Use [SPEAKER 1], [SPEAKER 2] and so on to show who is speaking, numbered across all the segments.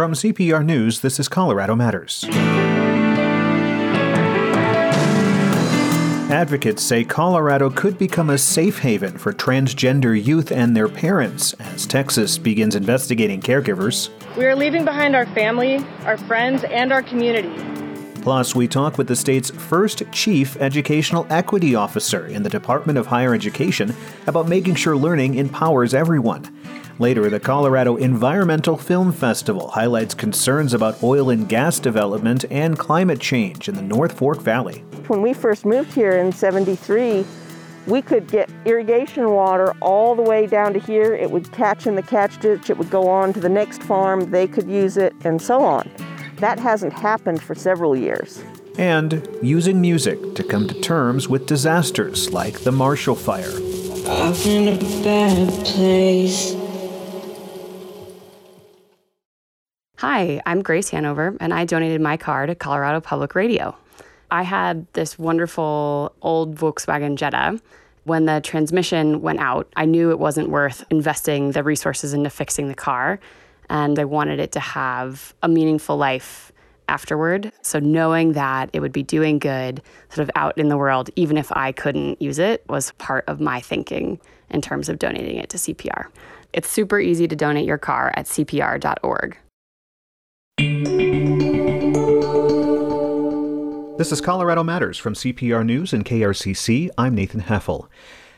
[SPEAKER 1] From CPR News, this is Colorado Matters. Advocates say Colorado could become a safe haven for transgender youth and their parents as Texas begins investigating caregivers.
[SPEAKER 2] We are leaving behind our family, our friends, and our community.
[SPEAKER 1] Plus, we talk with the state's first chief educational equity officer in the Department of Higher Education about making sure learning empowers everyone. Later, the Colorado Environmental Film Festival highlights concerns about oil and gas development and climate change in the North Fork Valley.
[SPEAKER 3] When we first moved here in 73, we could get irrigation water all the way down to here. It would catch in the catch ditch, it would go on to the next farm, they could use it, and so on. That hasn't happened for several years.
[SPEAKER 1] And using music to come to terms with disasters like the Marshall Fire.
[SPEAKER 4] I'm in a bad place.
[SPEAKER 5] Hi, I'm Grace Hanover, and I donated my car to Colorado Public Radio. I had this wonderful old Volkswagen Jetta. When the transmission went out, I knew it wasn't worth investing the resources into fixing the car, and I wanted it to have a meaningful life afterward. So, knowing that it would be doing good sort of out in the world, even if I couldn't use it, was part of my thinking in terms of donating it to CPR. It's super easy to donate your car at cpr.org.
[SPEAKER 1] This is Colorado Matters from CPR News and KRCC. I'm Nathan Heffel.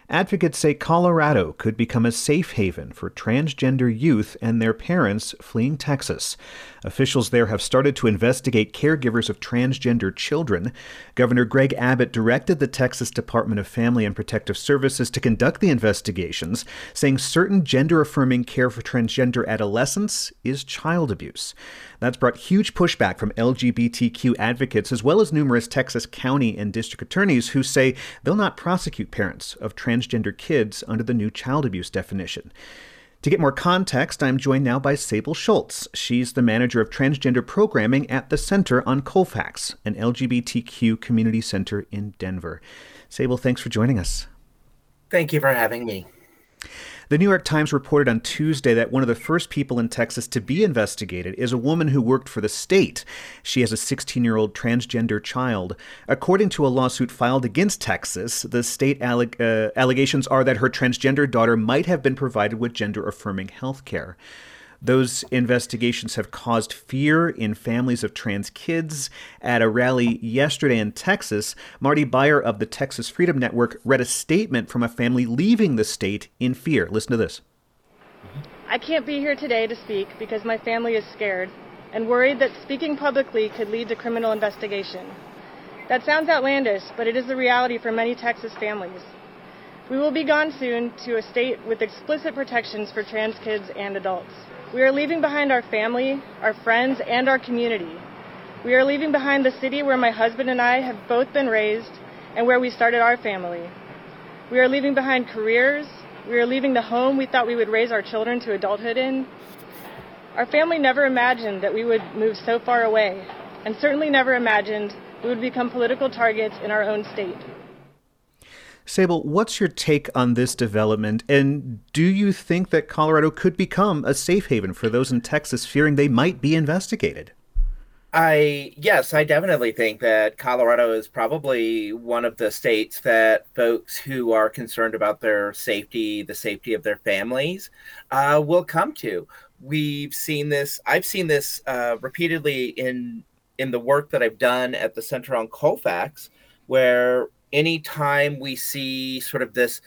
[SPEAKER 1] Advocates say Colorado could become a safe haven for transgender youth and their parents fleeing Texas. Officials there have started to investigate caregivers of transgender children. Governor Greg Abbott directed the Texas Department of Family and Protective Services to conduct the investigations, saying certain gender affirming care for transgender adolescents is child abuse. That's brought huge pushback from LGBTQ advocates as well as numerous Texas county and district attorneys who say they'll not prosecute parents of transgender kids under the new child abuse definition. To get more context, I'm joined now by Sable Schultz. She's the manager of transgender programming at the Center on Colfax, an LGBTQ community center in Denver. Sable, thanks for joining us.
[SPEAKER 6] Thank you for having me.
[SPEAKER 1] The New York Times reported on Tuesday that one of the first people in Texas to be investigated is a woman who worked for the state. She has a 16 year old transgender child. According to a lawsuit filed against Texas, the state alleg- uh, allegations are that her transgender daughter might have been provided with gender affirming health care. Those investigations have caused fear in families of trans kids. At a rally yesterday in Texas, Marty Beyer of the Texas Freedom Network read a statement from a family leaving the state in fear. Listen to this.
[SPEAKER 2] I can't be here today to speak because my family is scared and worried that speaking publicly could lead to criminal investigation. That sounds outlandish, but it is the reality for many Texas families. We will be gone soon to a state with explicit protections for trans kids and adults. We are leaving behind our family, our friends, and our community. We are leaving behind the city where my husband and I have both been raised and where we started our family. We are leaving behind careers. We are leaving the home we thought we would raise our children to adulthood in. Our family never imagined that we would move so far away, and certainly never imagined we would become political targets in our own state.
[SPEAKER 1] Sable, what's your take on this development? And do you think that Colorado could become a safe haven for those in Texas fearing they might be investigated?
[SPEAKER 6] I yes, I definitely think that Colorado is probably one of the states that folks who are concerned about their safety, the safety of their families, uh, will come to. We've seen this. I've seen this uh, repeatedly in in the work that I've done at the Center on Colfax, where anytime we see sort of this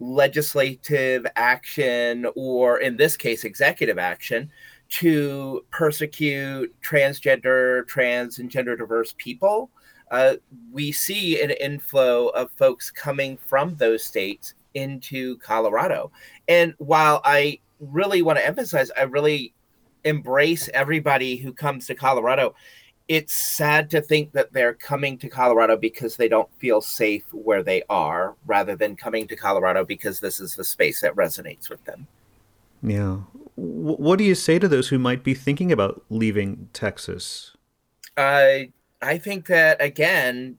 [SPEAKER 6] legislative action, or in this case, executive action, to persecute transgender, trans, and gender diverse people, uh, we see an inflow of folks coming from those states into Colorado. And while I really want to emphasize, I really embrace everybody who comes to Colorado it's sad to think that they're coming to Colorado because they don't feel safe where they are, rather than coming to Colorado because this is the space that resonates with them.
[SPEAKER 1] Yeah. What do you say to those who might be thinking about leaving Texas?
[SPEAKER 6] I I think that again,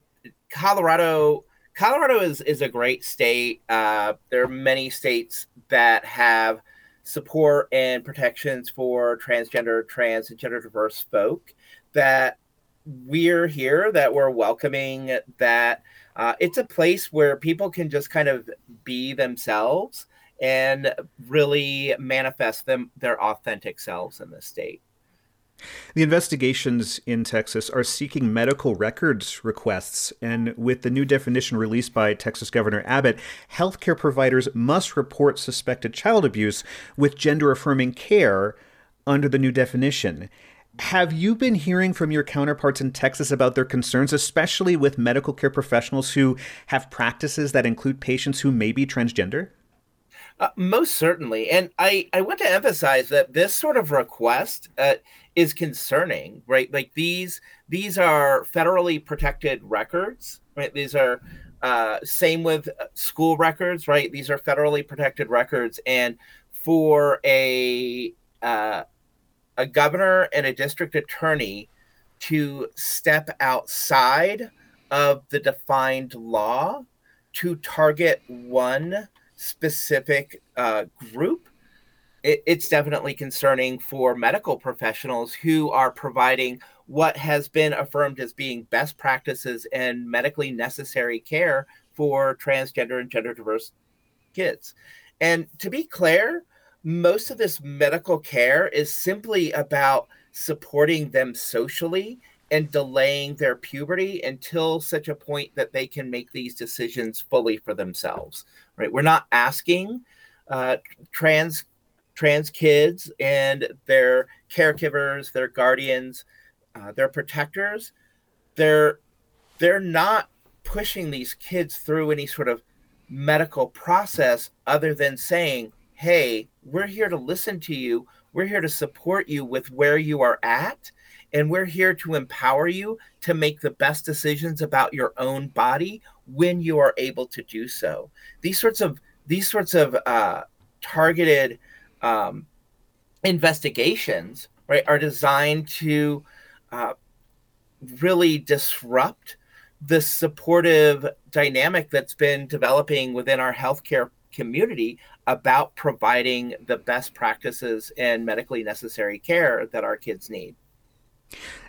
[SPEAKER 6] Colorado Colorado is is a great state. Uh, there are many states that have support and protections for transgender, trans, and gender diverse folk, that we're here, that we're welcoming, that uh, it's a place where people can just kind of be themselves and really manifest them their authentic selves in the state.
[SPEAKER 1] The investigations in Texas are seeking medical records requests, and with the new definition released by Texas Governor Abbott, healthcare providers must report suspected child abuse with gender affirming care under the new definition. Have you been hearing from your counterparts in Texas about their concerns, especially with medical care professionals who have practices that include patients who may be transgender?
[SPEAKER 6] Uh, most certainly. And I, I want to emphasize that this sort of request uh, is concerning, right? Like these these are federally protected records, right? These are uh, same with uh, school records, right? These are federally protected records, and for a uh, a governor and a district attorney to step outside of the defined law to target one specific uh, group it, it's definitely concerning for medical professionals who are providing what has been affirmed as being best practices and medically necessary care for transgender and gender diverse kids. And to be clear, most of this medical care is simply about supporting them socially and delaying their puberty until such a point that they can make these decisions fully for themselves right? We're not asking uh, trans trans kids and their caregivers, their guardians, uh, their protectors, they're they're not pushing these kids through any sort of medical process other than saying, "Hey, we're here to listen to you. We're here to support you with where you are at." And we're here to empower you to make the best decisions about your own body when you are able to do so. These sorts of these sorts of uh, targeted um, investigations, right, are designed to uh, really disrupt the supportive dynamic that's been developing within our healthcare community about providing the best practices and medically necessary care that our kids need.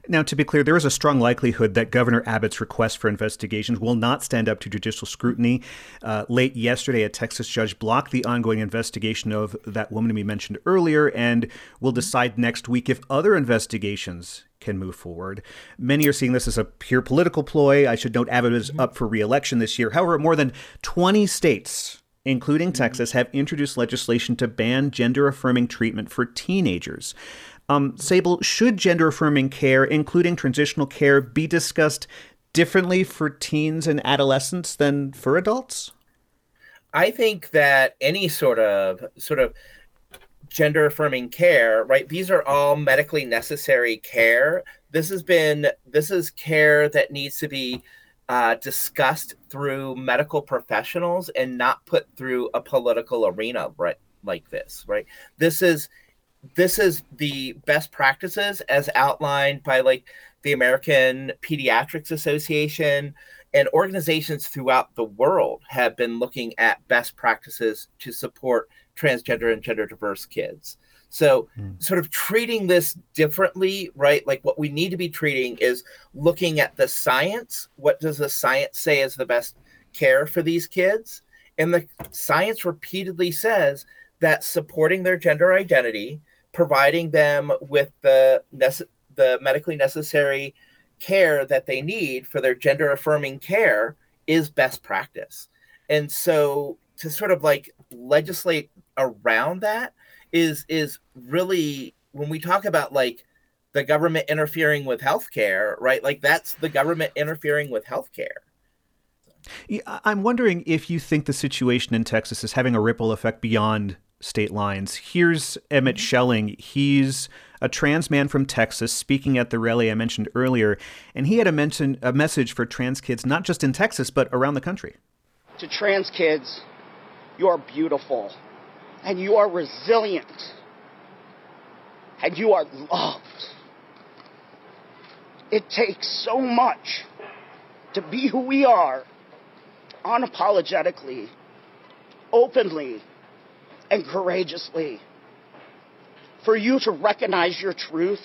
[SPEAKER 1] Now, to be clear, there is a strong likelihood that Governor Abbott's request for investigations will not stand up to judicial scrutiny. Uh, late yesterday, a Texas judge blocked the ongoing investigation of that woman we mentioned earlier and will decide next week if other investigations can move forward. Many are seeing this as a pure political ploy. I should note Abbott is up for reelection this year. However, more than 20 states including Texas, have introduced legislation to ban gender affirming treatment for teenagers. Um, Sable, should gender affirming care, including transitional care, be discussed differently for teens and adolescents than for adults?
[SPEAKER 6] I think that any sort of sort of gender affirming care, right? These are all medically necessary care. This has been this is care that needs to be uh, discussed through medical professionals and not put through a political arena, right? Like this, right? This is this is the best practices as outlined by like the American Pediatrics Association and organizations throughout the world have been looking at best practices to support transgender and gender diverse kids. So, mm. sort of treating this differently, right? Like what we need to be treating is looking at the science. What does the science say is the best care for these kids? And the science repeatedly says that supporting their gender identity, providing them with the nece- the medically necessary care that they need for their gender affirming care is best practice. And so to sort of like legislate around that is is really when we talk about like the government interfering with healthcare, right? Like that's the government interfering with healthcare.
[SPEAKER 1] I'm wondering if you think the situation in Texas is having a ripple effect beyond state lines. Here's Emmett mm-hmm. Schelling. He's a trans man from Texas speaking at the rally I mentioned earlier, and he had a, mention, a message for trans kids, not just in Texas, but around the country.
[SPEAKER 7] To trans kids, you are beautiful, and you are resilient, and you are loved. It takes so much to be who we are unapologetically, openly, and courageously For you to recognize your truth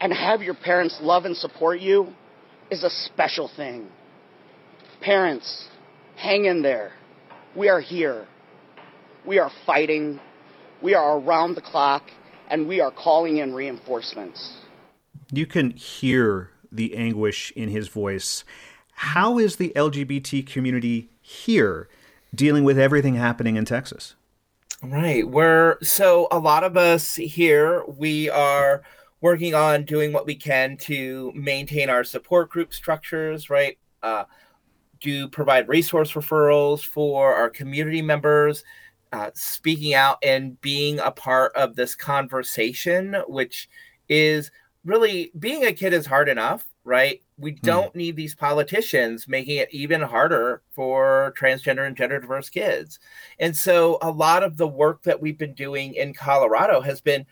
[SPEAKER 7] and have your parents love and support you is a special thing. Parents, hang in there. We are here. We are fighting. We are around the clock, and we are calling in reinforcements.
[SPEAKER 1] You can hear the anguish in his voice. How is the LGBT community here dealing with everything happening in Texas?
[SPEAKER 6] Right. We're so a lot of us here, we are working on doing what we can to maintain our support group structures, right? Uh, do provide resource referrals for our community members, uh, speaking out and being a part of this conversation, which is really being a kid is hard enough, right? We hmm. don't hmm. need these politicians making it even harder for transgender and gender diverse kids. And so a lot of the work that we've been doing in Colorado has been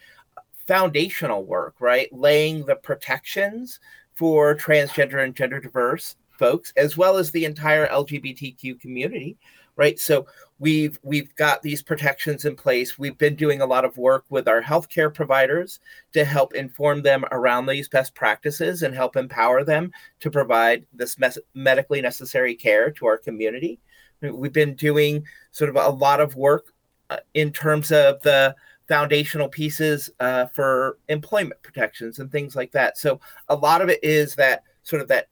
[SPEAKER 6] foundational work, right? Laying the protections for transgender and gender diverse folks as well as the entire LGBTQ community, right? So we've we've got these protections in place. We've been doing a lot of work with our healthcare providers to help inform them around these best practices and help empower them to provide this mes- medically necessary care to our community. We've been doing sort of a lot of work uh, in terms of the foundational pieces uh, for employment protections and things like that. So a lot of it is that sort of that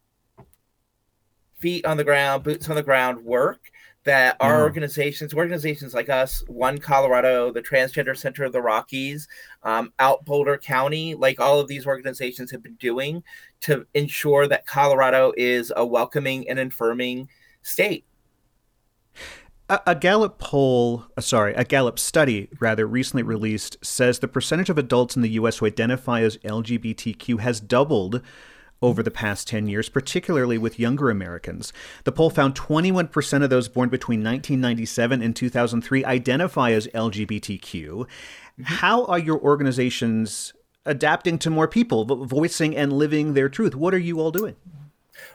[SPEAKER 6] feet on the ground, boots on the ground work that our mm. organizations, organizations like us, One Colorado, the Transgender Center of the Rockies, um, out Boulder County, like all of these organizations have been doing to ensure that Colorado is a welcoming and affirming state.
[SPEAKER 1] A, a Gallup poll, uh, sorry, a Gallup study rather recently released says the percentage of adults in the U.S. who identify as LGBTQ has doubled over the past 10 years, particularly with younger Americans. The poll found 21% of those born between 1997 and 2003 identify as LGBTQ. Mm-hmm. How are your organizations adapting to more people, voicing and living their truth? What are you all doing?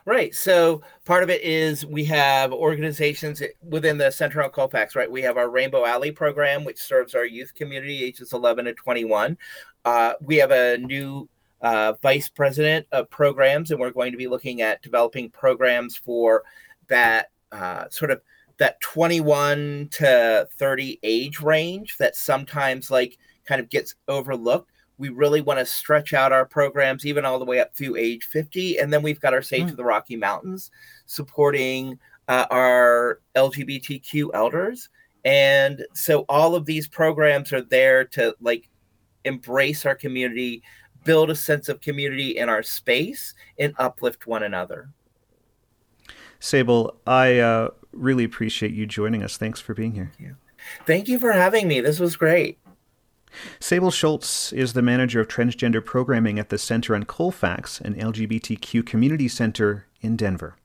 [SPEAKER 6] Right. So part of it is we have organizations within the Center on Colfax, right? We have our Rainbow Alley program, which serves our youth community ages 11 to 21. Uh, we have a new uh, vice president of programs, and we're going to be looking at developing programs for that uh, sort of that 21 to 30 age range that sometimes like kind of gets overlooked. We really want to stretch out our programs even all the way up through age 50. And then we've got our Sage mm. of the Rocky Mountains supporting uh, our LGBTQ elders. And so all of these programs are there to like embrace our community, build a sense of community in our space and uplift one another.
[SPEAKER 1] Sable, I uh, really appreciate you joining us. Thanks for being here.
[SPEAKER 6] Thank you. Thank you for having me. This was great.
[SPEAKER 1] Sable Schultz is the manager of transgender programming at the Center on Colfax, an LGBTQ community center in Denver.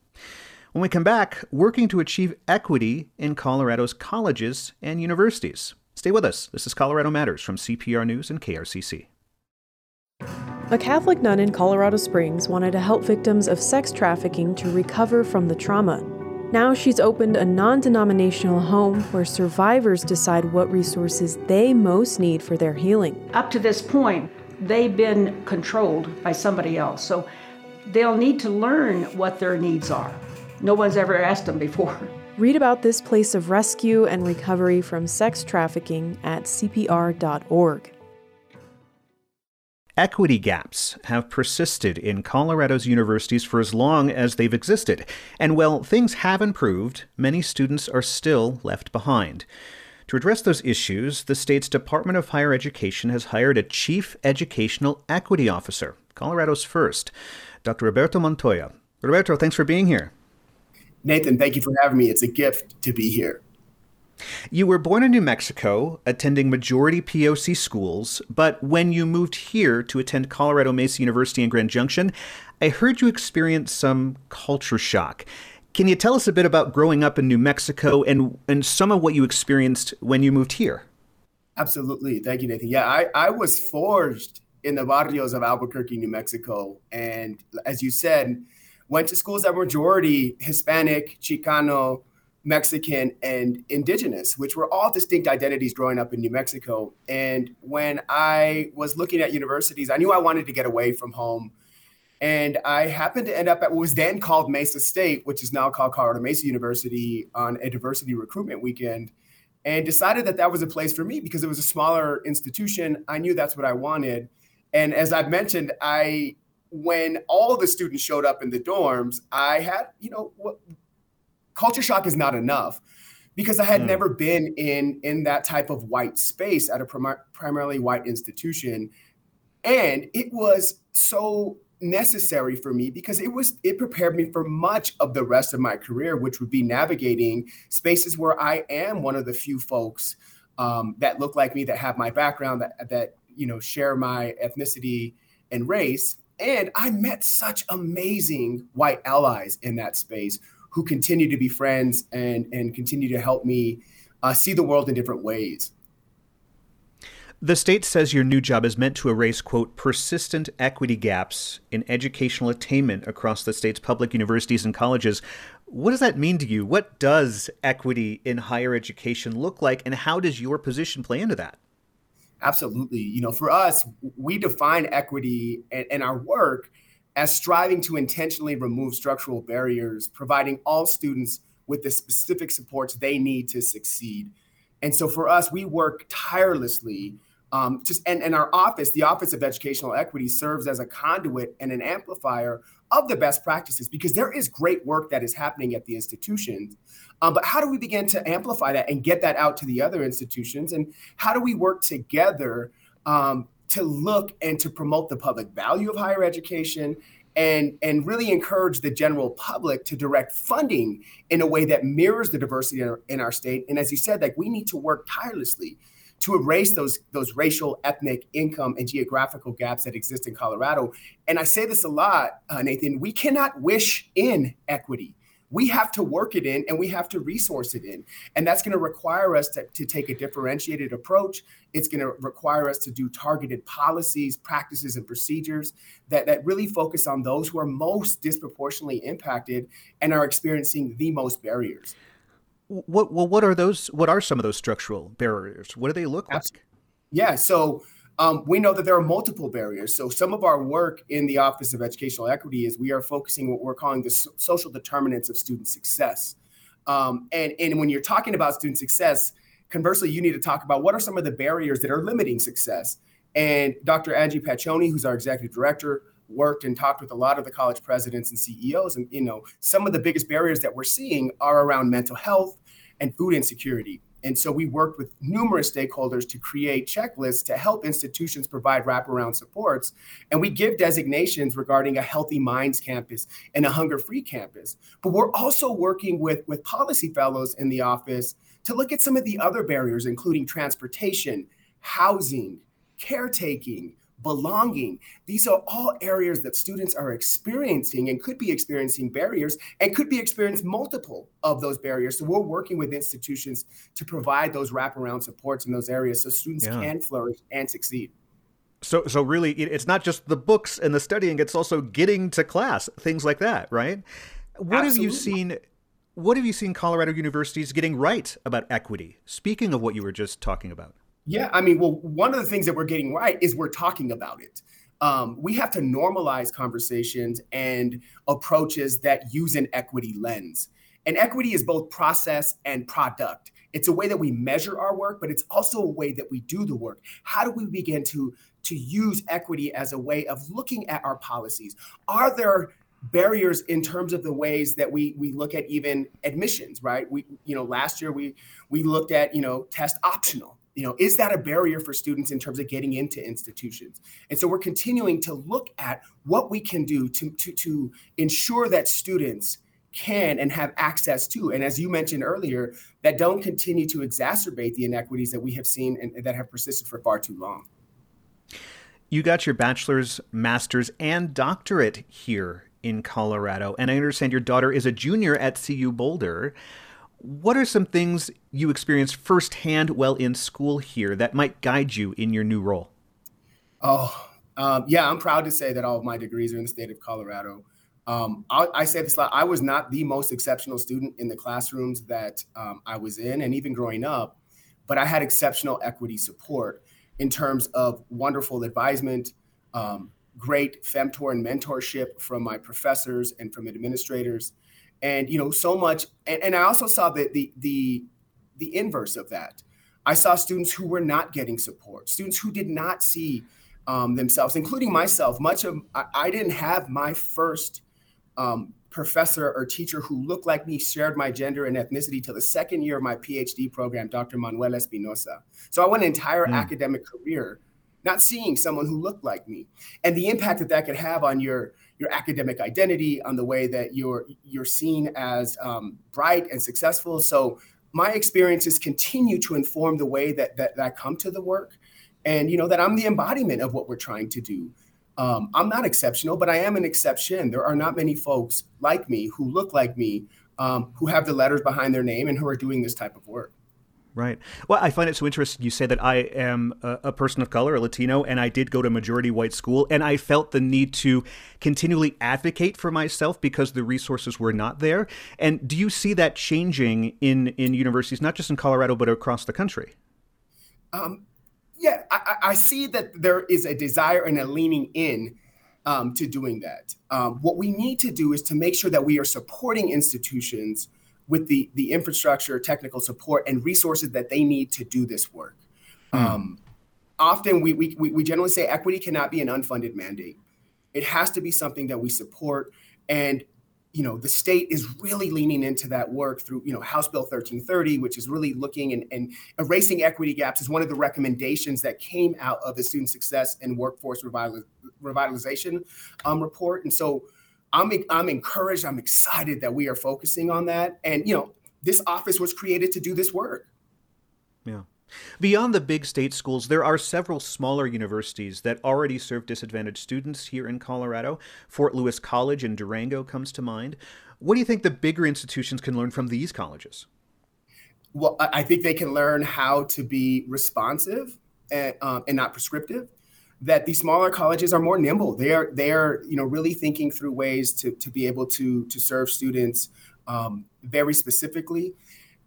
[SPEAKER 1] When we come back, working to achieve equity in Colorado's colleges and universities. Stay with us. This is Colorado Matters from CPR News and KRCC.
[SPEAKER 8] A Catholic nun in Colorado Springs wanted to help victims of sex trafficking to recover from the trauma. Now she's opened a non denominational home where survivors decide what resources they most need for their healing.
[SPEAKER 9] Up to this point, they've been controlled by somebody else. So they'll need to learn what their needs are. No one's ever asked them before.
[SPEAKER 8] Read about this place of rescue and recovery from sex trafficking at CPR.org.
[SPEAKER 1] Equity gaps have persisted in Colorado's universities for as long as they've existed, and while things have improved, many students are still left behind. To address those issues, the state's Department of Higher Education has hired a Chief Educational Equity Officer, Colorado's first, Dr. Roberto Montoya. Roberto, thanks for being here.
[SPEAKER 10] Nathan, thank you for having me. It's a gift to be here.
[SPEAKER 1] You were born in New Mexico, attending majority POC schools, but when you moved here to attend Colorado Mesa University in Grand Junction, I heard you experience some culture shock. Can you tell us a bit about growing up in New Mexico and, and some of what you experienced when you moved here?
[SPEAKER 10] Absolutely. Thank you, Nathan. Yeah, I, I was forged in the barrios of Albuquerque, New Mexico. And as you said, went to schools that were majority Hispanic, Chicano, Mexican, and indigenous, which were all distinct identities growing up in New Mexico. And when I was looking at universities, I knew I wanted to get away from home. And I happened to end up at what was then called Mesa State, which is now called Colorado Mesa University, on a diversity recruitment weekend, and decided that that was a place for me because it was a smaller institution. I knew that's what I wanted. And as I've mentioned, I when all the students showed up in the dorms, I had, you know, what, culture shock is not enough because I had mm. never been in in that type of white space at a prim- primarily white institution, and it was so necessary for me because it was it prepared me for much of the rest of my career, which would be navigating spaces where I am one of the few folks um, that look like me, that have my background, that that you know share my ethnicity and race. And I met such amazing white allies in that space who continue to be friends and and continue to help me uh, see the world in different ways.
[SPEAKER 1] The state says your new job is meant to erase, quote, persistent equity gaps in educational attainment across the state's public universities and colleges. What does that mean to you? What does equity in higher education look like, and how does your position play into that?
[SPEAKER 10] Absolutely. You know, for us, we define equity and our work as striving to intentionally remove structural barriers, providing all students with the specific supports they need to succeed. And so for us, we work tirelessly. Um, just and, and our office, the Office of Educational Equity, serves as a conduit and an amplifier of the best practices because there is great work that is happening at the institutions. Um, but how do we begin to amplify that and get that out to the other institutions? And how do we work together um, to look and to promote the public value of higher education and and really encourage the general public to direct funding in a way that mirrors the diversity in our, in our, state. And as you said like we need to work tirelessly to erase those those racial ethnic income and geographical gaps that exist in colorado. And i say this a lot uh, nathan we cannot wish in equity we have to work it in and we have to resource it in. And that's going to require us to, to take a differentiated approach. It's going to require us to do targeted policies, practices, and procedures that, that really focus on those who are most disproportionately impacted and are experiencing the most barriers.
[SPEAKER 1] What well, what are those? What are some of those structural barriers? What do they look like?
[SPEAKER 10] Yeah, so um, we know that there are multiple barriers. So some of our work in the Office of Educational Equity is we are focusing what we're calling the social determinants of student success. Um, and, and when you're talking about student success, conversely, you need to talk about what are some of the barriers that are limiting success. And Dr. Angie Paccione, who's our executive director, worked and talked with a lot of the college presidents and CEOs. And you know, some of the biggest barriers that we're seeing are around mental health and food insecurity. And so we worked with numerous stakeholders to create checklists to help institutions provide wraparound supports. And we give designations regarding a healthy minds campus and a hunger free campus. But we're also working with, with policy fellows in the office to look at some of the other barriers, including transportation, housing, caretaking, belonging. These are all areas that students are experiencing and could be experiencing barriers and could be experiencing multiple of those barriers. So we're working with institutions to provide those wraparound supports in those areas so students yeah. can flourish and succeed.
[SPEAKER 1] So, so really, it's not just the books and the studying; it's also getting to class, things like that, right? What Absolutely. have you seen? What have you seen Colorado universities getting right about equity? Speaking of what you were just talking about.
[SPEAKER 10] Yeah, I mean, well, one of the things that we're getting right is we're talking about it. Um, we have to normalize conversations and approaches that use an equity lens. And equity is both process and product. It's a way that we measure our work, but it's also a way that we do the work. How do we begin to, to use equity as a way of looking at our policies? Are there barriers in terms of the ways that we we look at even admissions, right? We, you know, last year we we looked at, you know, test optional you know is that a barrier for students in terms of getting into institutions? And so we're continuing to look at what we can do to to, to ensure that students can and have access to and as you mentioned earlier that don't continue to exacerbate the inequities that we have seen and that have persisted for far too long.
[SPEAKER 1] You got your bachelor's master's and doctorate here in colorado and i understand your daughter is a junior at cu boulder what are some things you experienced firsthand while in school here that might guide you in your new role?
[SPEAKER 10] Oh, um, yeah, I'm proud to say that all of my degrees are in the state of Colorado. Um, I, I, say this a lot. I was not the most exceptional student in the classrooms that um, I was in, and even growing up, but I had exceptional equity support in terms of wonderful advisement, um, great femtor and mentorship from my professors and from administrators, and you know so much. And, and I also saw the, the the the inverse of that. I saw students who were not getting support, students who did not see um, themselves, including myself. Much of I, I didn't have my first um, professor or teacher who looked like me, shared my gender and ethnicity till the second year of my PhD program, Dr. Manuel Espinosa. So I went an entire mm. academic career not seeing someone who looked like me, and the impact that that could have on your your academic identity, on the way that you're you're seen as um, bright and successful. So my experiences continue to inform the way that, that, that I come to the work, and you know that I'm the embodiment of what we're trying to do. Um, I'm not exceptional, but I am an exception. There are not many folks like me who look like me, um, who have the letters behind their name, and who are doing this type of work.
[SPEAKER 1] Right. Well, I find it so interesting. You say that I am a, a, person of color, a Latino, and I did go to majority white school, and I felt the need to continually advocate for myself because the resources were not there. And do you see that changing in in universities, not just in Colorado, but across the country?
[SPEAKER 10] Um, yeah, I, I, see that there is a desire and a leaning in um, to doing that. Um, what we need to do is to make sure that we are supporting institutions with the the infrastructure, technical support, and resources that they need to do this work. Mm. Um, often, we, we we generally say equity cannot be an unfunded mandate. It has to be something that we support, and you know the state is really leaning into that work through you know house bill 1330 which is really looking and, and erasing equity gaps is one of the recommendations that came out of the student success and workforce revitalization um, report and so i'm i'm encouraged i'm excited that we are focusing on that and you know this office was created to do this work
[SPEAKER 1] yeah Beyond the big state schools, there are several smaller universities that already serve disadvantaged students here in Colorado. Fort Lewis College in Durango comes to mind. What do you think the bigger institutions can learn from these colleges?
[SPEAKER 10] Well, I think they can learn how to be responsive and, um, and not prescriptive. That these smaller colleges are more nimble. They are they are you know really thinking through ways to to be able to to serve students um, very specifically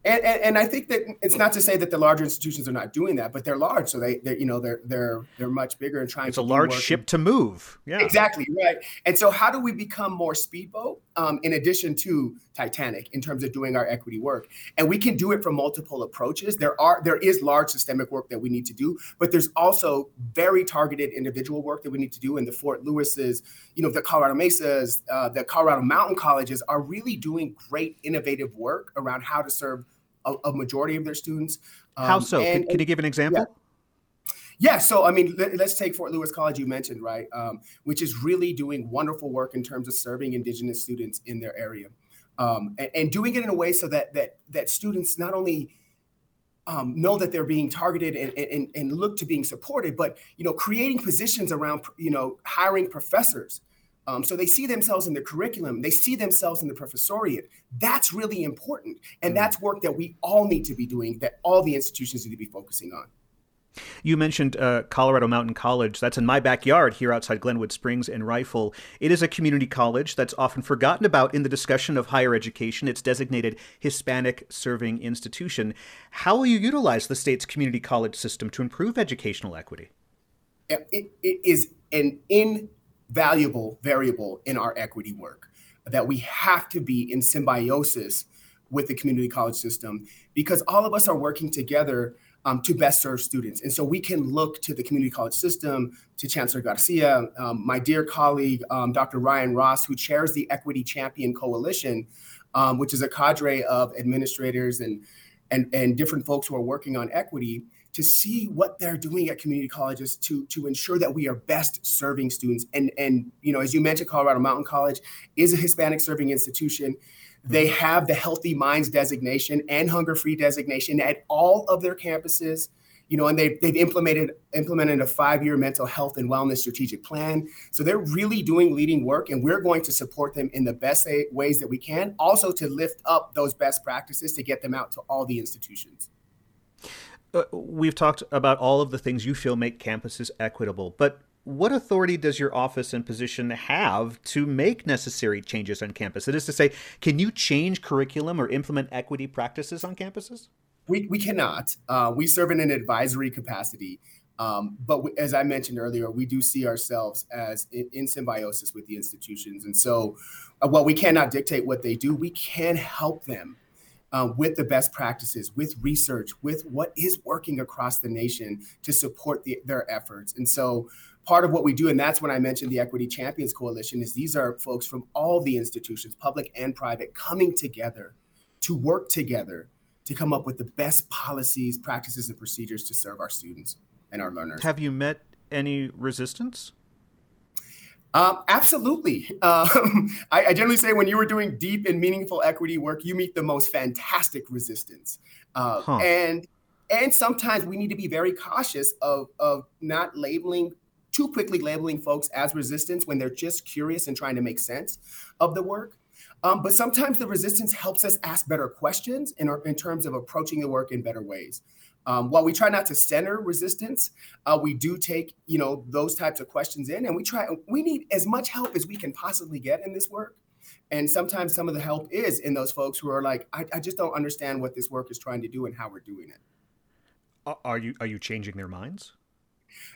[SPEAKER 10] and, and, and, I think that it's not to say that the larger institutions are not doing that, but they're large, so they they you know they're they're they're much bigger and trying. To.
[SPEAKER 1] It's a large ship and, to move. Yeah,
[SPEAKER 10] exactly right. And so, how do we become more speedboat um, in addition to Titanic in terms of doing our equity work? And we can do it from multiple approaches. There are there is large systemic work that we need to do, but there's also very targeted individual work that we need to do. And the Fort Lewis's, you know, the Colorado Mesas, uh, the Colorado Mountain Colleges are really doing great innovative work around how to serve a, a majority of their students.
[SPEAKER 1] Um, How so? And, can, can, you give an example?
[SPEAKER 10] Yeah. yeah so I mean, let, us take Fort Lewis College you mentioned, right, um, which is really doing wonderful work in terms of serving Indigenous students in their area, um, and, and, doing it in a way so that that that students not only um, know that they're being targeted and, and, and look to being supported, but you know, creating positions around you know hiring professors um, so they see themselves in the curriculum, they see themselves in the professoriate. That's really important. And mm-hmm. that's work that we all need to be doing, that all the institutions need to be focusing on.
[SPEAKER 1] You mentioned uh, Colorado Mountain College. That's in my backyard here outside Glenwood Springs and Rifle. It is a community college that's often forgotten about in the discussion of higher education. It's designated Hispanic serving institution. How will you utilize the state's community college system to improve educational equity?
[SPEAKER 10] it, it is an in valuable variable in our equity work that we have to be in symbiosis with the community college system because all of us are working together um, to best serve students. And so we can look to the community college system, to Chancellor Garcia, um, my dear colleague, um, Dr. Ryan Ross, who chairs the Equity Champion Coalition, um, which is a cadre of administrators and, and, and different folks who are working on equity to see what they're doing at community colleges to to ensure that we are best serving students. And and you know as you mentioned colorado mountain college is a hispanic serving institution. They have the healthy minds designation and hunger free designation at all of their campuses. You know and they've, they've implemented implemented a five-year mental health and wellness strategic plan. So they're really doing leading work and we're going to support them in the best ways that we can. Also to lift up those best practices to get them out to all the institutions
[SPEAKER 1] we've talked about all of the things you feel make campuses equitable, but what authority does your office and position have to make necessary changes on campus? That is to say, can you change curriculum or implement equity practices on campuses?
[SPEAKER 10] We, we cannot. Uh, we serve in an advisory capacity. Um, but as I mentioned earlier, we do see ourselves as in, in symbiosis with the institutions. And so, uh, while we cannot dictate what they do, we can help them uh, with the best practices, with research, with what is working across the nation to support the, their efforts. And so, part of what we do, and that's when I mentioned the Equity Champions Coalition, is these are folks from all the institutions, public and private, coming together to work together to come up with the best policies, practices, and procedures to serve our students and our learners.
[SPEAKER 1] Have you met any resistance?
[SPEAKER 10] Um, absolutely. Um, I, I, generally say when you are doing deep and meaningful equity work, you meet the most fantastic resistance. Uh, huh. And and sometimes we need to be very cautious of of not labeling too quickly labeling folks as resistance when they're just curious and trying to make sense of the work. Um, but sometimes the resistance helps us ask better questions in, our, in terms of approaching the work in better ways. Um, while we try not to center resistance, uh, we do take you know those types of questions in, and we try. We need as much help as we can possibly get in this work. And sometimes some of the help is in those folks who are like, I, I just don't understand what this work is trying to do and how we're doing it.
[SPEAKER 1] Are you are you changing their minds?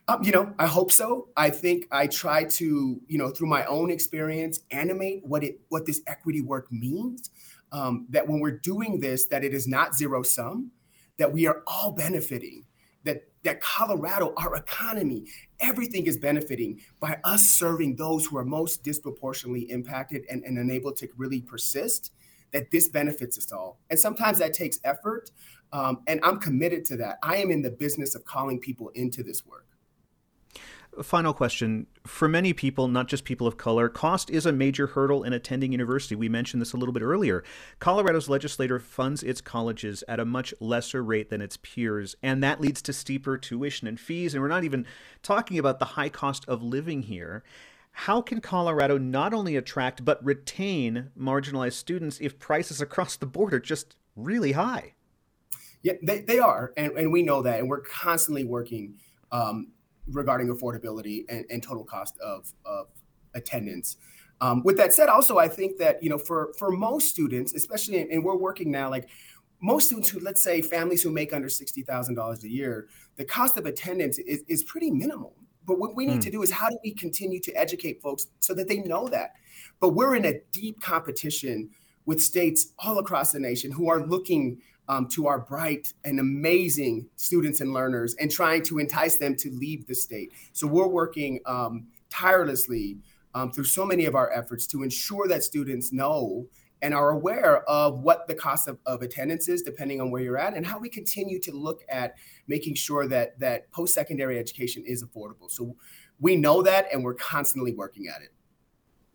[SPEAKER 10] Um, you know, I hope so. I think I try to, you know, through my own experience, animate what it what this equity work means. Um, that when we're doing this, that it is not zero sum, that we are all benefiting, that that Colorado, our economy, everything is benefiting by us serving those who are most disproportionately impacted and, and unable to really persist, that this benefits us all. And sometimes that takes effort. Um, and I'm committed to that. I am in the business of calling people into this work.
[SPEAKER 1] Final question. For many people, not just people of color, cost is a major hurdle in attending university. We mentioned this a little bit earlier. Colorado's legislature funds its colleges at a much lesser rate than its peers, and that leads to steeper tuition and fees. And we're not even talking about the high cost of living here. How can Colorado not only attract but retain marginalized students if prices across the board are just really high?
[SPEAKER 10] Yeah, they, they are. And, and we know that. And we're constantly working um, regarding affordability and, and total cost of, of attendance. Um, with that said, also I think that you know for for most students, especially and we're working now like most students who let's say families who make under sixty thousand dollars a year, the cost of attendance is, is pretty minimal. But what we need mm. to do is how do we continue to educate folks so that they know that? But we're in a deep competition with states all across the nation who are looking um, to our bright and amazing students and learners and trying to entice them to leave the state. So we're working um, tirelessly um, through so many of our efforts to ensure that students know and are aware of what the cost of, of attendance is depending on where you're at and how we continue to look at making sure that that post-secondary education is affordable. So we know that and we're constantly working at it.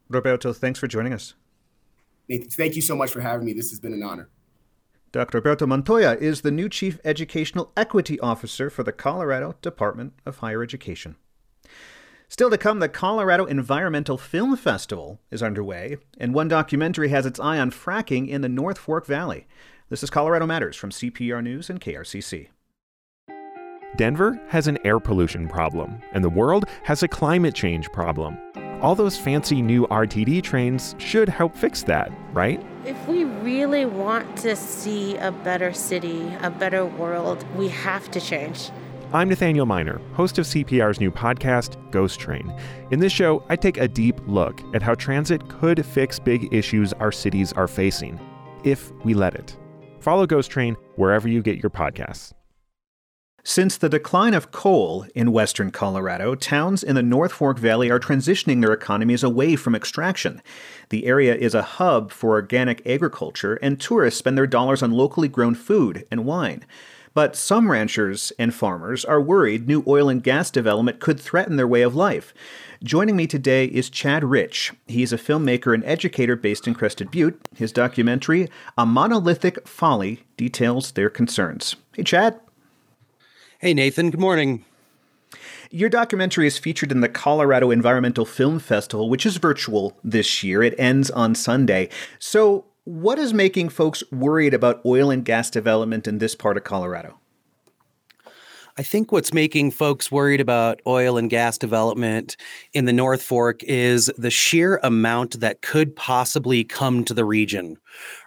[SPEAKER 1] Roberto thanks for joining us.
[SPEAKER 10] Nathan, thank you so much for having me. This has been an honor
[SPEAKER 1] Dr. Roberto Montoya is the new Chief Educational Equity Officer for the Colorado Department of Higher Education. Still to come, the Colorado Environmental Film Festival is underway, and one documentary has its eye on fracking in the North Fork Valley. This is Colorado Matters from CPR News and KRCC.
[SPEAKER 11] Denver has an air pollution problem, and the world has a climate change problem. All those fancy new RTD trains should help fix that, right?
[SPEAKER 12] If we really want to see a better city, a better world, we have to change.
[SPEAKER 11] I'm Nathaniel Minor, host of CPR's new podcast, Ghost Train. In this show, I take a deep look at how transit could fix big issues our cities are facing, if we let it. Follow Ghost Train wherever you get your podcasts.
[SPEAKER 1] Since the decline of coal in western Colorado, towns in the North Fork Valley are transitioning their economies away from extraction. The area is a hub for organic agriculture, and tourists spend their dollars on locally grown food and wine. But some ranchers and farmers are worried new oil and gas development could threaten their way of life. Joining me today is Chad Rich. He's a filmmaker and educator based in Crested Butte. His documentary, A Monolithic Folly, details their concerns. Hey, Chad.
[SPEAKER 13] Hey, Nathan. Good morning.
[SPEAKER 1] Your documentary is featured in the Colorado Environmental Film Festival, which is virtual this year. It ends on Sunday. So, what is making folks worried about oil and gas development in this part of Colorado?
[SPEAKER 13] I think what's making folks worried about oil and gas development in the North Fork is the sheer amount that could possibly come to the region.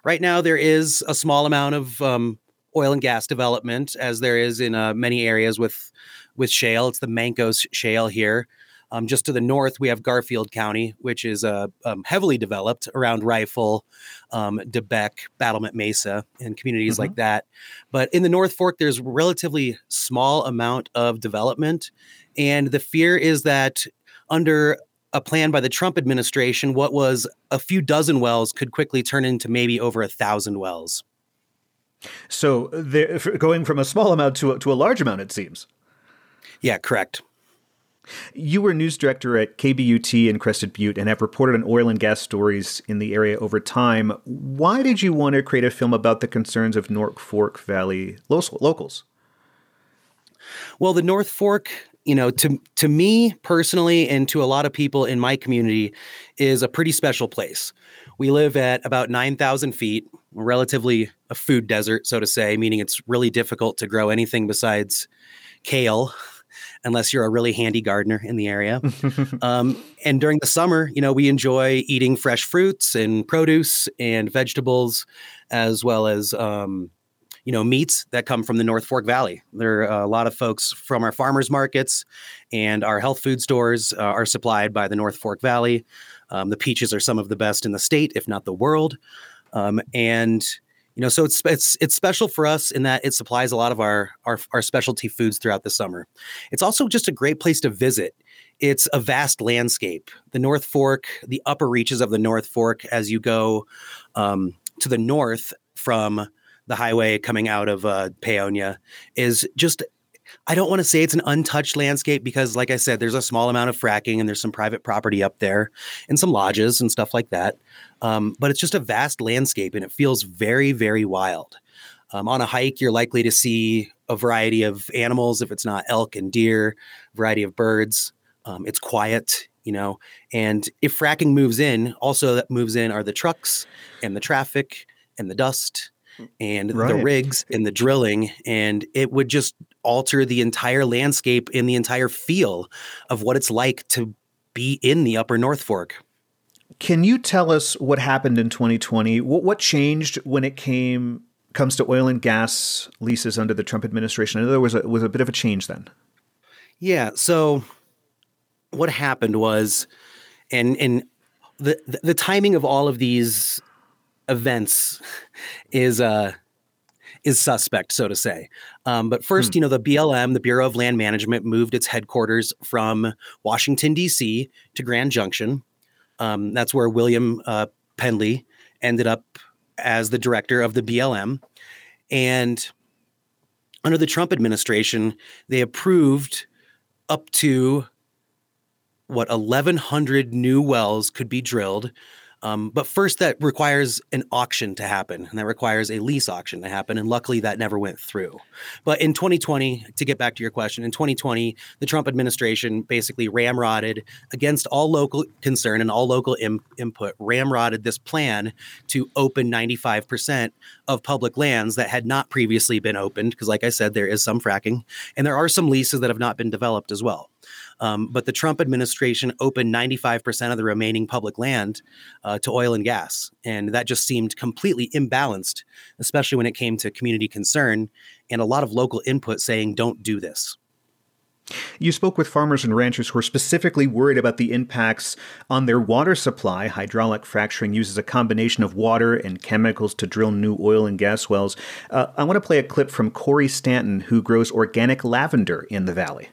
[SPEAKER 13] Right now, there is a small amount of um, oil and gas development, as there is in uh, many areas with with shale. It's the Mancos Shale here. Um, just to the north, we have Garfield County, which is uh, um, heavily developed around Rifle, um, De Beque, Battlement Mesa, and communities mm-hmm. like that. But in the North Fork, there's relatively small amount of development, and the fear is that under a plan by the Trump administration, what was a few dozen wells could quickly turn into maybe over a thousand wells.
[SPEAKER 1] So going from a small amount to a, to a large amount, it seems.
[SPEAKER 13] Yeah, correct.
[SPEAKER 1] You were news director at KBUT in Crested Butte and have reported on oil and gas stories in the area over time. Why did you want to create a film about the concerns of North Fork Valley locals?
[SPEAKER 13] Well, the North Fork, you know, to to me personally and to a lot of people in my community is a pretty special place. We live at about 9,000 feet, relatively a food desert, so to say, meaning it's really difficult to grow anything besides kale unless you're a really handy gardener in the area. um, and during the summer, you know, we enjoy eating fresh fruits and produce and vegetables, as well as um, you know meats that come from the North Fork Valley. There are a lot of folks from our farmers markets and our health food stores uh, are supplied by the North Fork Valley. Um, the peaches are some of the best in the state, if not the world. Um, and you know so it's it's it's special for us in that it supplies a lot of our, our our specialty foods throughout the summer. It's also just a great place to visit. It's a vast landscape. The north fork the upper reaches of the north fork as you go um, to the north from the highway coming out of uh, Paonia is just I don't want to say it's an untouched landscape because, like I said, there's a small amount of fracking and there's some private property up there and some lodges and stuff like that. Um, but it's just a vast landscape and it feels very, very wild. Um, on a hike, you're likely to see a variety of animals, if it's not elk and deer, variety of birds. Um, it's quiet, you know. And if fracking moves in, also that moves in are the trucks and the traffic and the dust and right. the rigs and the drilling and it would just alter the entire landscape and the entire feel of what it's like to be in the upper north fork.
[SPEAKER 1] Can you tell us what happened in 2020 what, what changed when it came comes to oil and gas leases under the trump administration? I know there was a, was a bit of a change then?
[SPEAKER 13] Yeah so what happened was and and the the timing of all of these events is uh is suspect, so to say. Um, but first, hmm. you know, the BLM, the Bureau of Land Management, moved its headquarters from Washington D.C. to Grand Junction. Um, that's where William uh, Pendley ended up as the director of the BLM, and under the Trump administration, they approved up to what 1,100 new wells could be drilled um, but first, that requires an auction to happen, and that requires a lease auction to happen. And luckily, that never went through. But in 2020, to get back to your question, in 2020, the Trump administration basically ramrodded against all local concern and all local Im- input, ramrodded this plan to open 95% of public lands that had not previously been opened. Because, like I said, there is some fracking, and there are some leases that have not been developed as well. Um, but the Trump administration opened 95% of the remaining public land uh, to oil and gas. And that just seemed completely imbalanced, especially when it came to community concern and a lot of local input saying, don't do this.
[SPEAKER 1] You spoke with farmers and ranchers who are specifically worried about the impacts on their water supply. Hydraulic fracturing uses a combination of water and chemicals to drill new oil and gas wells. Uh, I want to play a clip from Corey Stanton, who grows organic lavender in the valley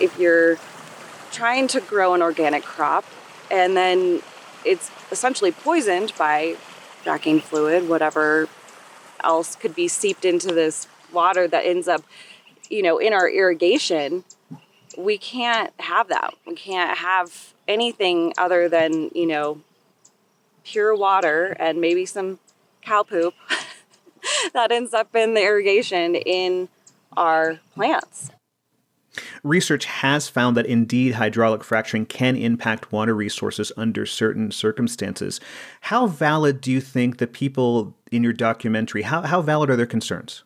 [SPEAKER 14] if you're trying to grow an organic crop and then it's essentially poisoned by fracking fluid, whatever else could be seeped into this water that ends up, you know, in our irrigation, we can't have that. We can't have anything other than, you know, pure water and maybe some cow poop that ends up in the irrigation in our plants.
[SPEAKER 1] Research has found that indeed hydraulic fracturing can impact water resources under certain circumstances. How valid do you think the people in your documentary, how, how valid are their concerns?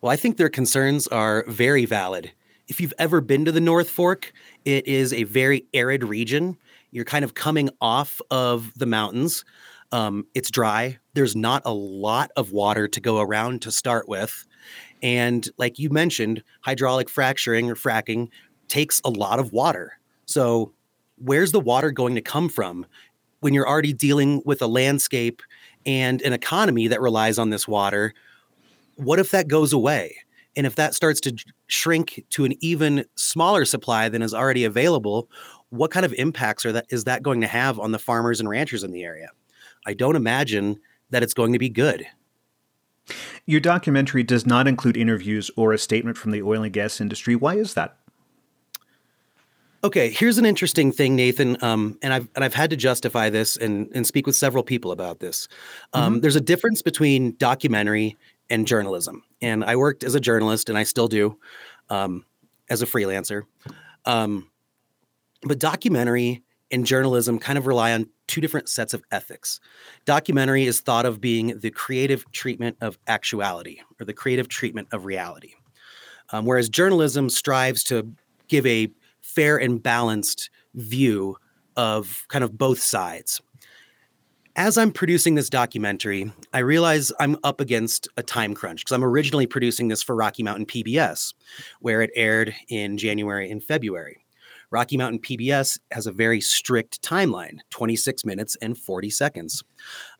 [SPEAKER 13] Well, I think their concerns are very valid. If you've ever been to the North Fork, it is a very arid region. You're kind of coming off of the mountains. Um, it's dry. There's not a lot of water to go around to start with. And like you mentioned, hydraulic fracturing or fracking takes a lot of water. So, where's the water going to come from when you're already dealing with a landscape and an economy that relies on this water? What if that goes away? And if that starts to shrink to an even smaller supply than is already available, what kind of impacts are that is that going to have on the farmers and ranchers in the area? I don't imagine that it's going to be good.
[SPEAKER 1] Your documentary does not include interviews or a statement from the oil and gas industry. Why is that?
[SPEAKER 13] Okay, here's an interesting thing, Nathan. Um, and I've and I've had to justify this and and speak with several people about this. Um, mm-hmm. There's a difference between documentary and journalism, and I worked as a journalist, and I still do, um, as a freelancer. Um, but documentary and journalism kind of rely on two different sets of ethics. Documentary is thought of being the creative treatment of actuality or the creative treatment of reality, um, whereas journalism strives to give a fair and balanced view of kind of both sides. As I'm producing this documentary, I realize I'm up against a time crunch because I'm originally producing this for Rocky Mountain PBS, where it aired in January and February. Rocky Mountain PBS has a very strict timeline 26 minutes and 40 seconds.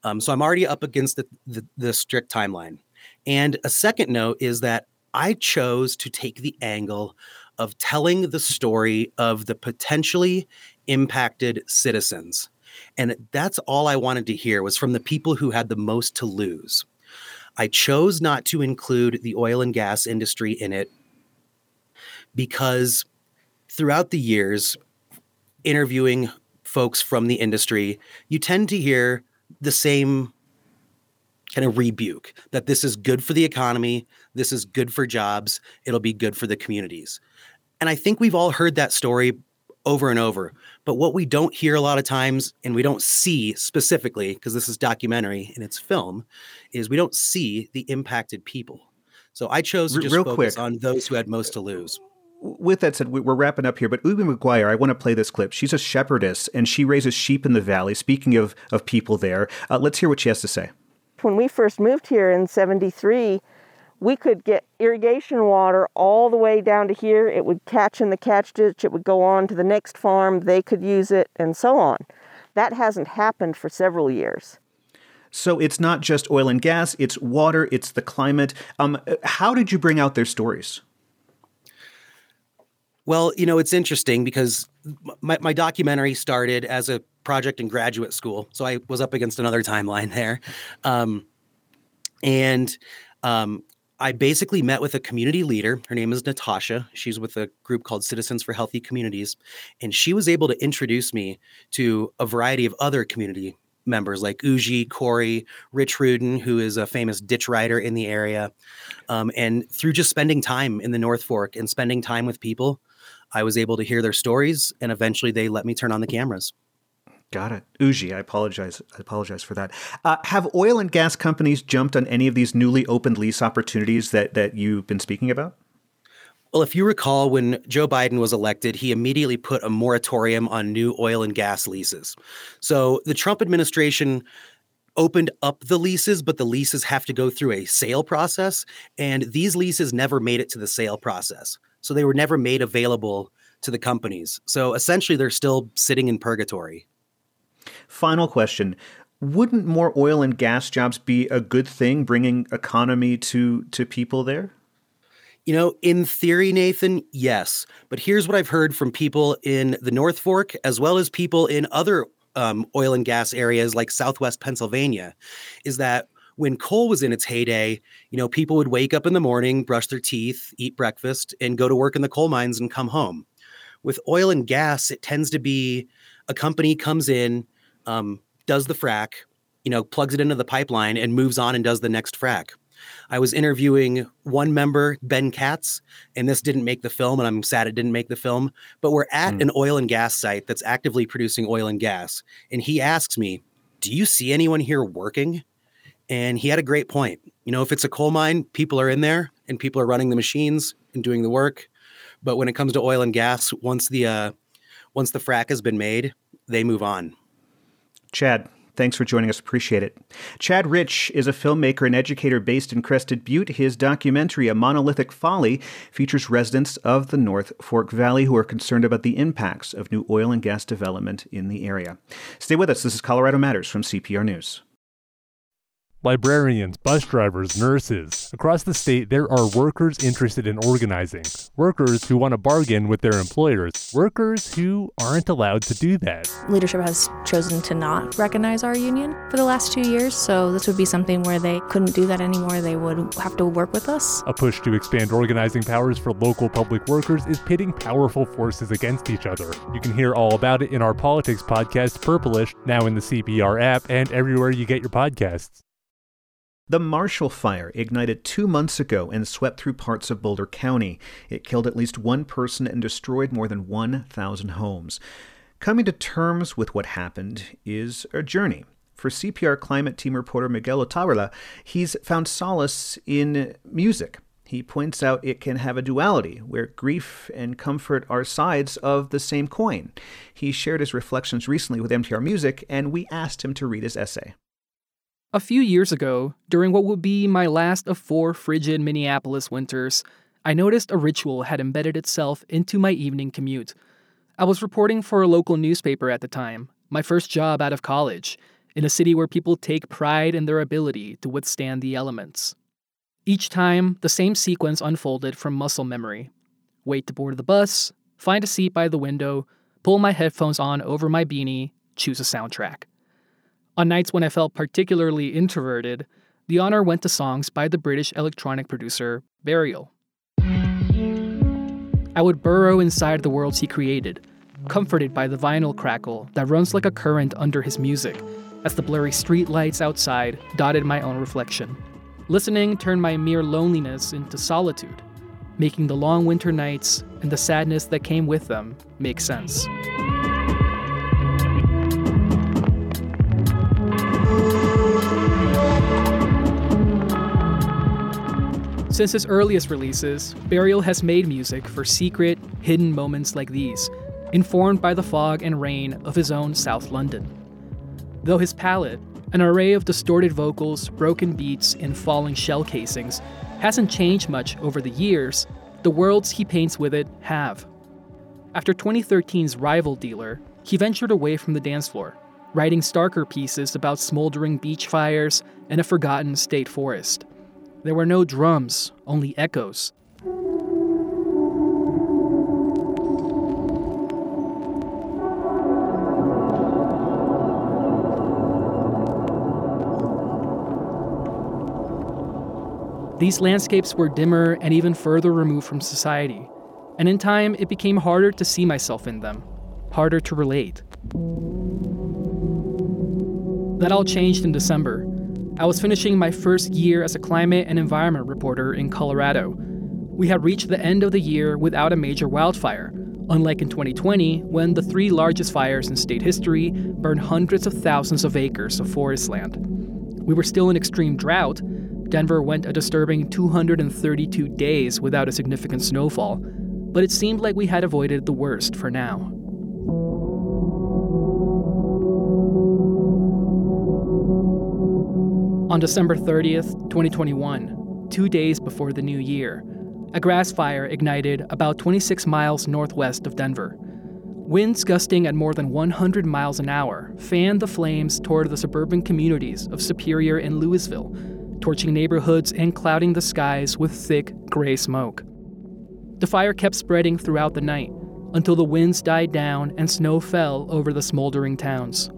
[SPEAKER 13] Um, so I'm already up against the, the, the strict timeline. And a second note is that I chose to take the angle of telling the story of the potentially impacted citizens. And that's all I wanted to hear was from the people who had the most to lose. I chose not to include the oil and gas industry in it because throughout the years, interviewing folks from the industry, you tend to hear the same kind of rebuke that this is good for the economy, this is good for jobs, it'll be good for the communities. And I think we've all heard that story over and over. But what we don't hear a lot of times, and we don't see specifically, because this is documentary and it's film, is we don't see the impacted people. So I chose to just Real focus quick. on those who had most to lose
[SPEAKER 1] with that said, we're wrapping up here, but Ubi McGuire, I want to play this clip. She's a shepherdess and she raises sheep in the valley. Speaking of, of people there, uh, let's hear what she has to say.
[SPEAKER 3] When we first moved here in 73, we could get irrigation water all the way down to here. It would catch in the catch ditch, it would go on to the next farm, they could use it, and so on. That hasn't happened for several years.
[SPEAKER 1] So it's not just oil and gas, it's water, it's the climate. Um, how did you bring out their stories?
[SPEAKER 13] Well, you know, it's interesting because my, my documentary started as a project in graduate school. So I was up against another timeline there. Um, and um, I basically met with a community leader. Her name is Natasha. She's with a group called Citizens for Healthy Communities. And she was able to introduce me to a variety of other community members like Uji, Corey, Rich Rudin, who is a famous ditch rider in the area. Um, and through just spending time in the North Fork and spending time with people, I was able to hear their stories, and eventually they let me turn on the cameras.
[SPEAKER 1] Got it. Uji, I apologize. I apologize for that. Uh, have oil and gas companies jumped on any of these newly opened lease opportunities that, that you've been speaking about?
[SPEAKER 13] Well, if you recall, when Joe Biden was elected, he immediately put a moratorium on new oil and gas leases. So the Trump administration opened up the leases, but the leases have to go through a sale process. And these leases never made it to the sale process. So they were never made available to the companies. So essentially, they're still sitting in purgatory.
[SPEAKER 1] Final question. Wouldn't more oil and gas jobs be a good thing, bringing economy to, to people there?
[SPEAKER 13] You know, in theory, Nathan, yes. But here's what I've heard from people in the North Fork, as well as people in other um, oil and gas areas like Southwest Pennsylvania, is that when coal was in its heyday, you know, people would wake up in the morning, brush their teeth, eat breakfast, and go to work in the coal mines and come home. With oil and gas, it tends to be a company comes in, um, does the frac, you know, plugs it into the pipeline and moves on and does the next frac. I was interviewing one member, Ben Katz, and this didn't make the film, and I'm sad it didn't make the film. But we're at mm. an oil and gas site that's actively producing oil and gas. And he asks me, Do you see anyone here working? And he had a great point. You know, if it's a coal mine, people are in there and people are running the machines and doing the work. But when it comes to oil and gas, once the uh, once the frack has been made, they move on.
[SPEAKER 1] Chad, thanks for joining us. Appreciate it. Chad Rich is a filmmaker and educator based in Crested Butte. His documentary, A Monolithic Folly, features residents of the North Fork Valley who are concerned about the impacts of new oil and gas development in the area. Stay with us. This is Colorado Matters from CPR News
[SPEAKER 15] librarians, bus drivers, nurses. Across the state, there are workers interested in organizing, workers who want to bargain with their employers, workers who aren't allowed to do that.
[SPEAKER 16] Leadership has chosen to not recognize our union for the last two years, so this would be something where they couldn't do that anymore. They would have to work with us.
[SPEAKER 15] A push to expand organizing powers for local public workers is pitting powerful forces against each other. You can hear all about it in our politics podcast, Purplish, now in the CPR app and everywhere you get your podcasts.
[SPEAKER 1] The Marshall Fire ignited two months ago and swept through parts of Boulder County. It killed at least one person and destroyed more than 1,000 homes. Coming to terms with what happened is a journey. For CPR climate team reporter Miguel Otárola, he's found solace in music. He points out it can have a duality, where grief and comfort are sides of the same coin. He shared his reflections recently with MTR Music, and we asked him to read his essay.
[SPEAKER 17] A few years ago, during what would be my last of four frigid Minneapolis winters, I noticed a ritual had embedded itself into my evening commute. I was reporting for a local newspaper at the time, my first job out of college, in a city where people take pride in their ability to withstand the elements. Each time, the same sequence unfolded from muscle memory wait to board the bus, find a seat by the window, pull my headphones on over my beanie, choose a soundtrack. On nights when I felt particularly introverted, the honor went to songs by the British electronic producer Burial. I would burrow inside the worlds he created, comforted by the vinyl crackle that runs like a current under his music, as the blurry street lights outside dotted my own reflection. Listening turned my mere loneliness into solitude, making the long winter nights and the sadness that came with them make sense. Since his earliest releases, Burial has made music for secret, hidden moments like these, informed by the fog and rain of his own South London. Though his palette, an array of distorted vocals, broken beats, and falling shell casings, hasn't changed much over the years, the worlds he paints with it have. After 2013's Rival Dealer, he ventured away from the dance floor, writing starker pieces about smoldering beach fires and a forgotten state forest. There were no drums, only echoes. These landscapes were dimmer and even further removed from society, and in time it became harder to see myself in them, harder to relate. That all changed in December I was finishing my first year as a climate and environment reporter in Colorado. We had reached the end of the year without a major wildfire, unlike in 2020 when the three largest fires in state history burned hundreds of thousands of acres of forest land. We were still in extreme drought. Denver went a disturbing 232 days without a significant snowfall, but it seemed like we had avoided the worst for now. On December 30th, 2021, two days before the new year, a grass fire ignited about 26 miles northwest of Denver. Winds gusting at more than 100 miles an hour fanned the flames toward the suburban communities of Superior and Louisville, torching neighborhoods and clouding the skies with thick gray smoke. The fire kept spreading throughout the night until the winds died down and snow fell over the smoldering towns.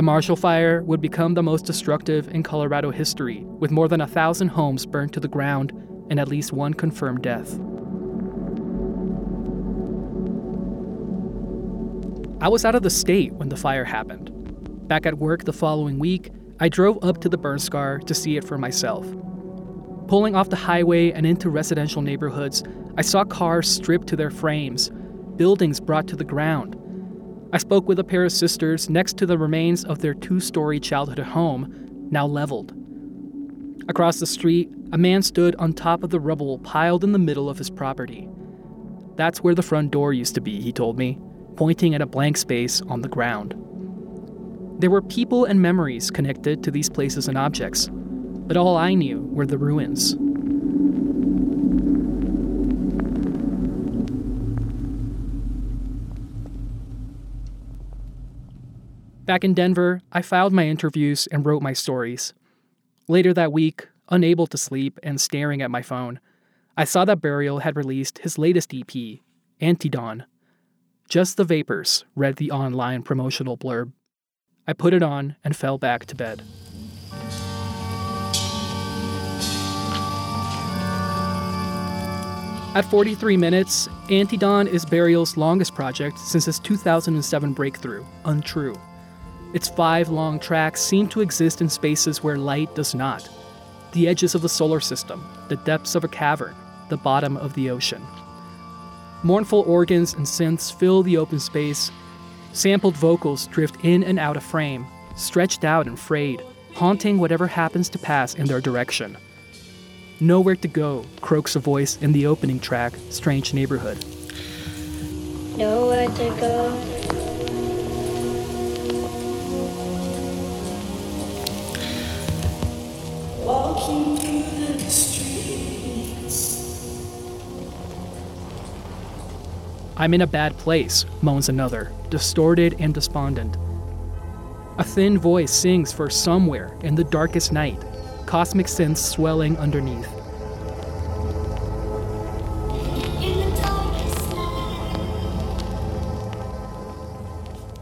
[SPEAKER 17] The Marshall Fire would become the most destructive in Colorado history, with more than a thousand homes burned to the ground and at least one confirmed death. I was out of the state when the fire happened. Back at work the following week, I drove up to the burn scar to see it for myself. Pulling off the highway and into residential neighborhoods, I saw cars stripped to their frames, buildings brought to the ground, I spoke with a pair of sisters next to the remains of their two story childhood home, now leveled. Across the street, a man stood on top of the rubble piled in the middle of his property. That's where the front door used to be, he told me, pointing at a blank space on the ground. There were people and memories connected to these places and objects, but all I knew were the ruins. Back in Denver, I filed my interviews and wrote my stories. Later that week, unable to sleep and staring at my phone, I saw that Burial had released his latest EP, Antidawn. Just the Vapors read the online promotional blurb. I put it on and fell back to bed. At 43 minutes, Antidawn is Burial's longest project since his 2007 breakthrough, Untrue. Its five long tracks seem to exist in spaces where light does not the edges of the solar system, the depths of a cavern, the bottom of the ocean. Mournful organs and synths fill the open space. Sampled vocals drift in and out of frame, stretched out and frayed, haunting whatever happens to pass in their direction. Nowhere to go, croaks a voice in the opening track, Strange Neighborhood.
[SPEAKER 4] Nowhere to go. Walking through the streets.
[SPEAKER 17] I'm in a bad place, moans another, distorted and despondent. A thin voice sings for somewhere in the darkest night, cosmic synths swelling underneath.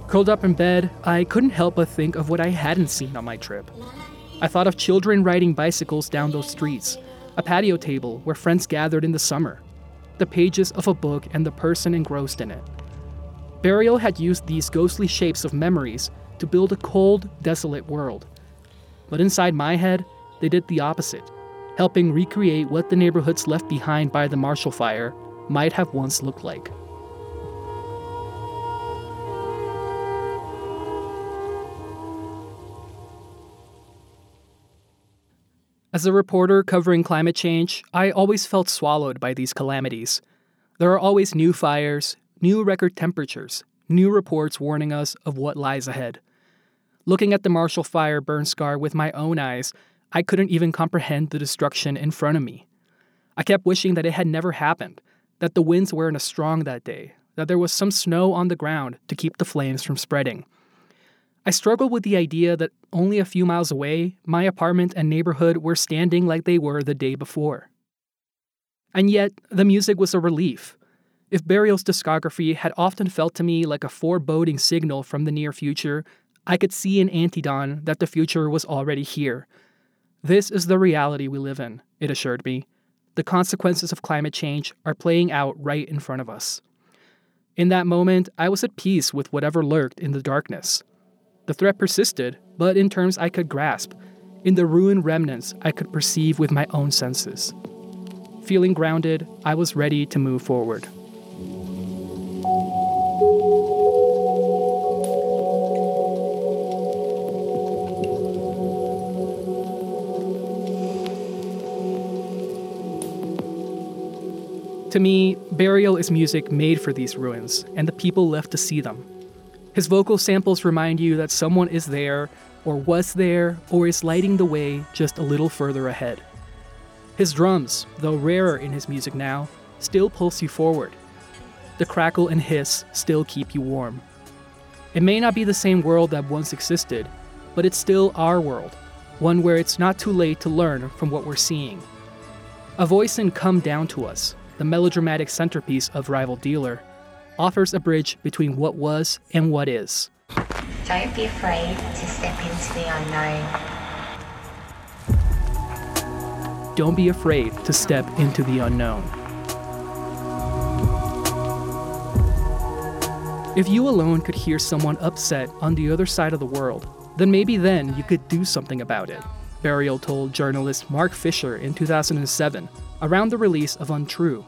[SPEAKER 17] Curled up in bed, I couldn't help but think of what I hadn't seen on my trip. I thought of children riding bicycles down those streets, a patio table where friends gathered in the summer, the pages of a book and the person engrossed in it. Burial had used these ghostly shapes of memories to build a cold, desolate world. But inside my head, they did the opposite, helping recreate what the neighborhoods left behind by the Marshall Fire might have once looked like. As a reporter covering climate change, I always felt swallowed by these calamities. There are always new fires, new record temperatures, new reports warning us of what lies ahead. Looking at the Marshall Fire burn scar with my own eyes, I couldn't even comprehend the destruction in front of me. I kept wishing that it had never happened, that the winds weren't as strong that day, that there was some snow on the ground to keep the flames from spreading. I struggled with the idea that only a few miles away, my apartment and neighborhood were standing like they were the day before. And yet, the music was a relief. If Burial's discography had often felt to me like a foreboding signal from the near future, I could see in Antidawn that the future was already here. This is the reality we live in, it assured me. The consequences of climate change are playing out right in front of us. In that moment, I was at peace with whatever lurked in the darkness. The threat persisted, but in terms I could grasp, in the ruined remnants I could perceive with my own senses. Feeling grounded, I was ready to move forward. To me, Burial is music made for these ruins and the people left to see them. His vocal samples remind you that someone is there, or was there, or is lighting the way just a little further ahead. His drums, though rarer in his music now, still pulse you forward. The crackle and hiss still keep you warm. It may not be the same world that once existed, but it's still our world, one where it's not too late to learn from what we're seeing. A voice in Come Down to Us, the melodramatic centerpiece of Rival Dealer, offers a bridge between what was and what is.
[SPEAKER 18] Don't be afraid to step into the unknown.
[SPEAKER 17] Don't be afraid to step into the unknown. If you alone could hear someone upset on the other side of the world, then maybe then you could do something about it. Burial told journalist Mark Fisher in 2007 around the release of Untrue.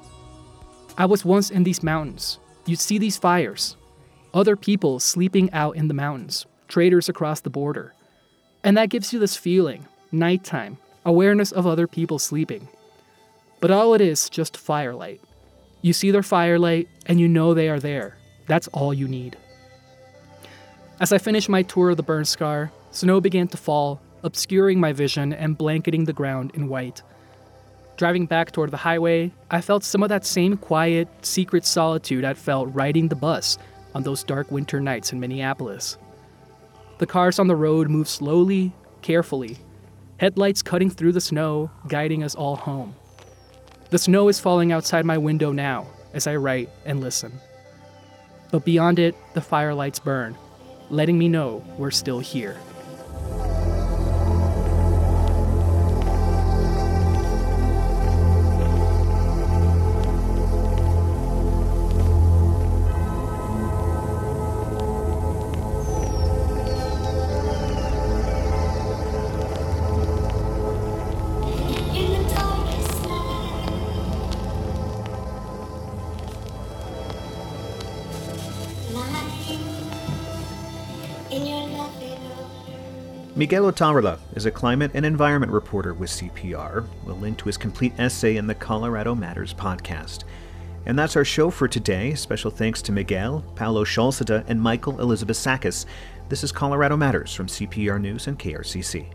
[SPEAKER 17] I was once in these mountains. You'd see these fires, other people sleeping out in the mountains, traders across the border. And that gives you this feeling, nighttime, awareness of other people sleeping. But all it is just firelight. You see their firelight and you know they are there. That's all you need. As I finished my tour of the burn scar, snow began to fall, obscuring my vision and blanketing the ground in white. Driving back toward the highway, I felt some of that same quiet, secret solitude I'd felt riding the bus on those dark winter nights in Minneapolis. The cars on the road move slowly, carefully, headlights cutting through the snow, guiding us all home. The snow is falling outside my window now as I write and listen. But beyond it, the firelights burn, letting me know we're still here.
[SPEAKER 1] Miguel Otárola is a climate and environment reporter with CPR. We'll link to his complete essay in the Colorado Matters podcast. And that's our show for today. Special thanks to Miguel, Paolo Scholzeda, and Michael Elizabeth Sakas. This is Colorado Matters from CPR News and KRCC.